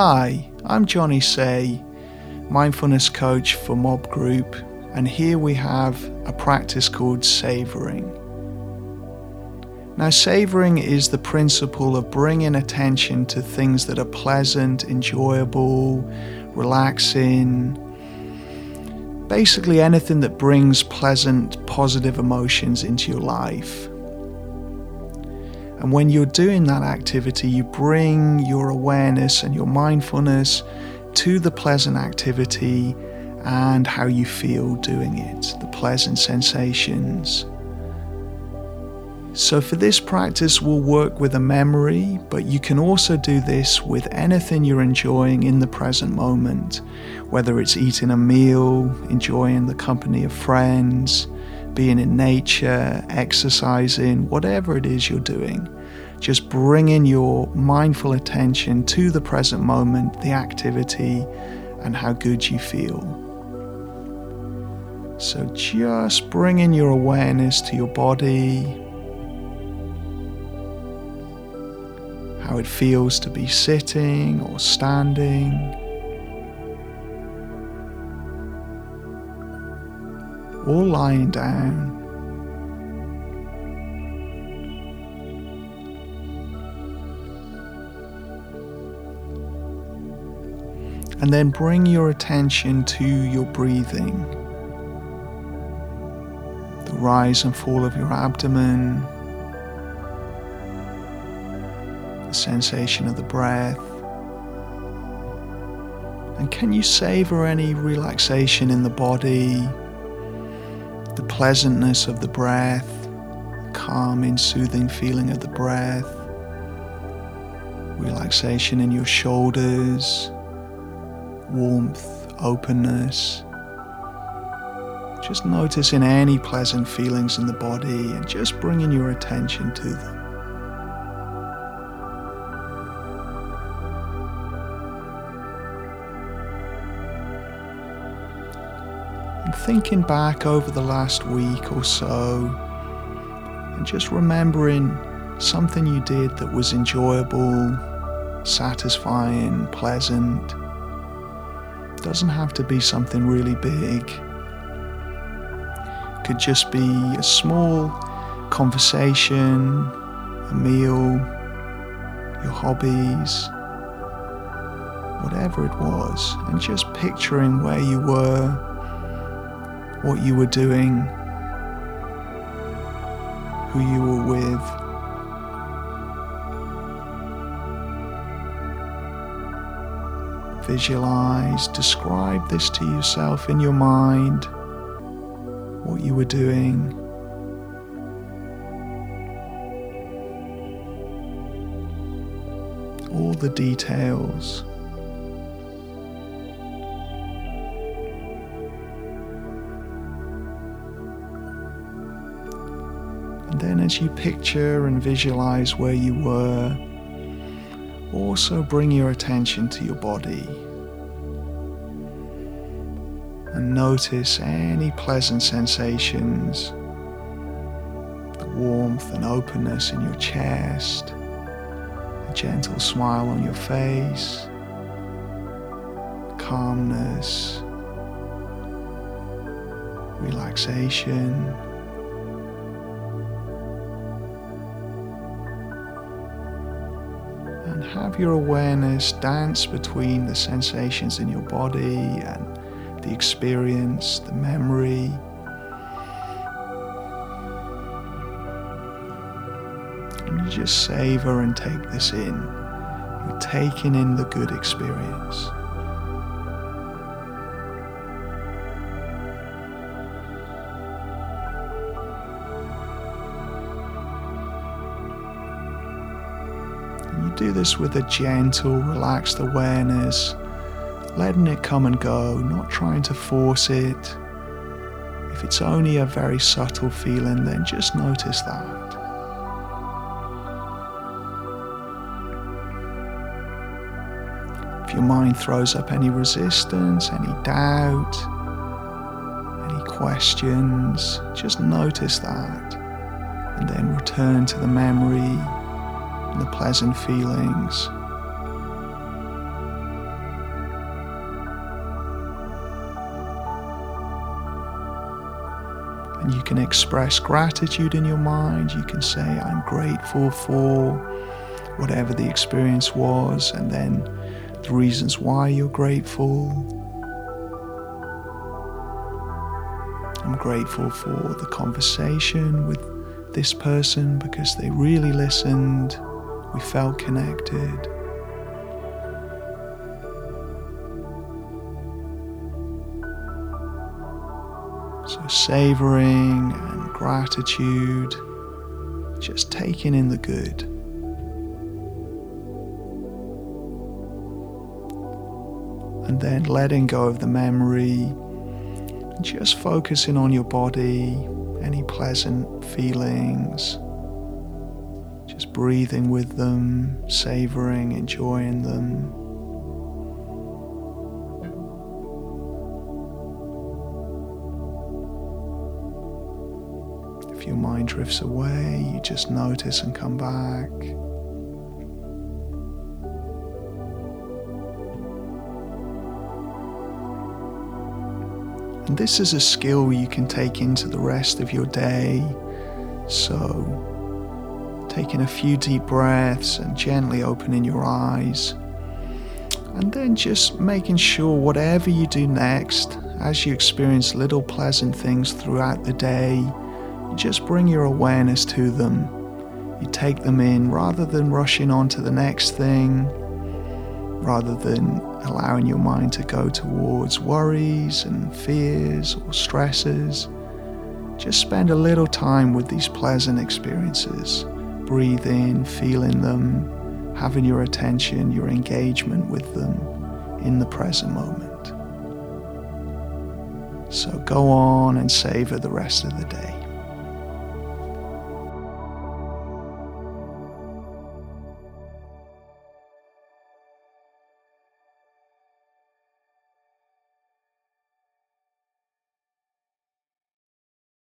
Hi, I'm Johnny Say, mindfulness coach for Mob Group, and here we have a practice called savoring. Now, savoring is the principle of bringing attention to things that are pleasant, enjoyable, relaxing, basically anything that brings pleasant, positive emotions into your life. And when you're doing that activity, you bring your awareness and your mindfulness to the pleasant activity and how you feel doing it, the pleasant sensations. So, for this practice, we'll work with a memory, but you can also do this with anything you're enjoying in the present moment, whether it's eating a meal, enjoying the company of friends, being in nature, exercising, whatever it is you're doing. Just bringing your mindful attention to the present moment, the activity, and how good you feel. So, just bringing your awareness to your body, how it feels to be sitting or standing. Or lying down. And then bring your attention to your breathing. The rise and fall of your abdomen, the sensation of the breath. And can you savor any relaxation in the body, the pleasantness of the breath, the calming, soothing feeling of the breath, relaxation in your shoulders, warmth, openness. Just noticing any pleasant feelings in the body and just bringing your attention to them. And thinking back over the last week or so, and just remembering something you did that was enjoyable, satisfying, pleasant. Doesn't have to be something really big. Could just be a small conversation, a meal, your hobbies, whatever it was, and just picturing where you were, what you were doing, who you were with. Visualize, describe this to yourself in your mind, what you were doing. All the details. And then, as you picture and visualize where you were, also bring your attention to your body and notice any pleasant sensations, the warmth and openness in your chest, a gentle smile on your face, calmness, relaxation. Have your awareness dance between the sensations in your body and the experience, the memory. And you just savor and take this in. You're taking in the good experience. Do this with a gentle, relaxed awareness, letting it come and go, not trying to force it. If it's only a very subtle feeling, then just notice that. If your mind throws up any resistance, any doubt, any questions, just notice that and then return to the memory the pleasant feelings. And you can express gratitude in your mind. You can say, I'm grateful for whatever the experience was, and then the reasons why you're grateful. I'm grateful for the conversation with this person because they really listened. We felt connected. So, savoring and gratitude, just taking in the good. And then letting go of the memory, just focusing on your body, any pleasant feelings, just breathing with them, savoring, enjoying them. If your mind drifts away, you just notice and come back. And this is a skill you can take into the rest of your day. So, taking a few deep breaths and gently opening your eyes. And then just making sure whatever you do next, as you experience little pleasant things throughout the day, you just bring your awareness to them. You take them in rather than rushing on to the next thing, rather than allowing your mind to go towards worries and fears or stresses. Just spend a little time with these pleasant experiences. Breathe in, feeling them, having your attention, your engagement with them in the present moment. So go on and savor the rest of the day.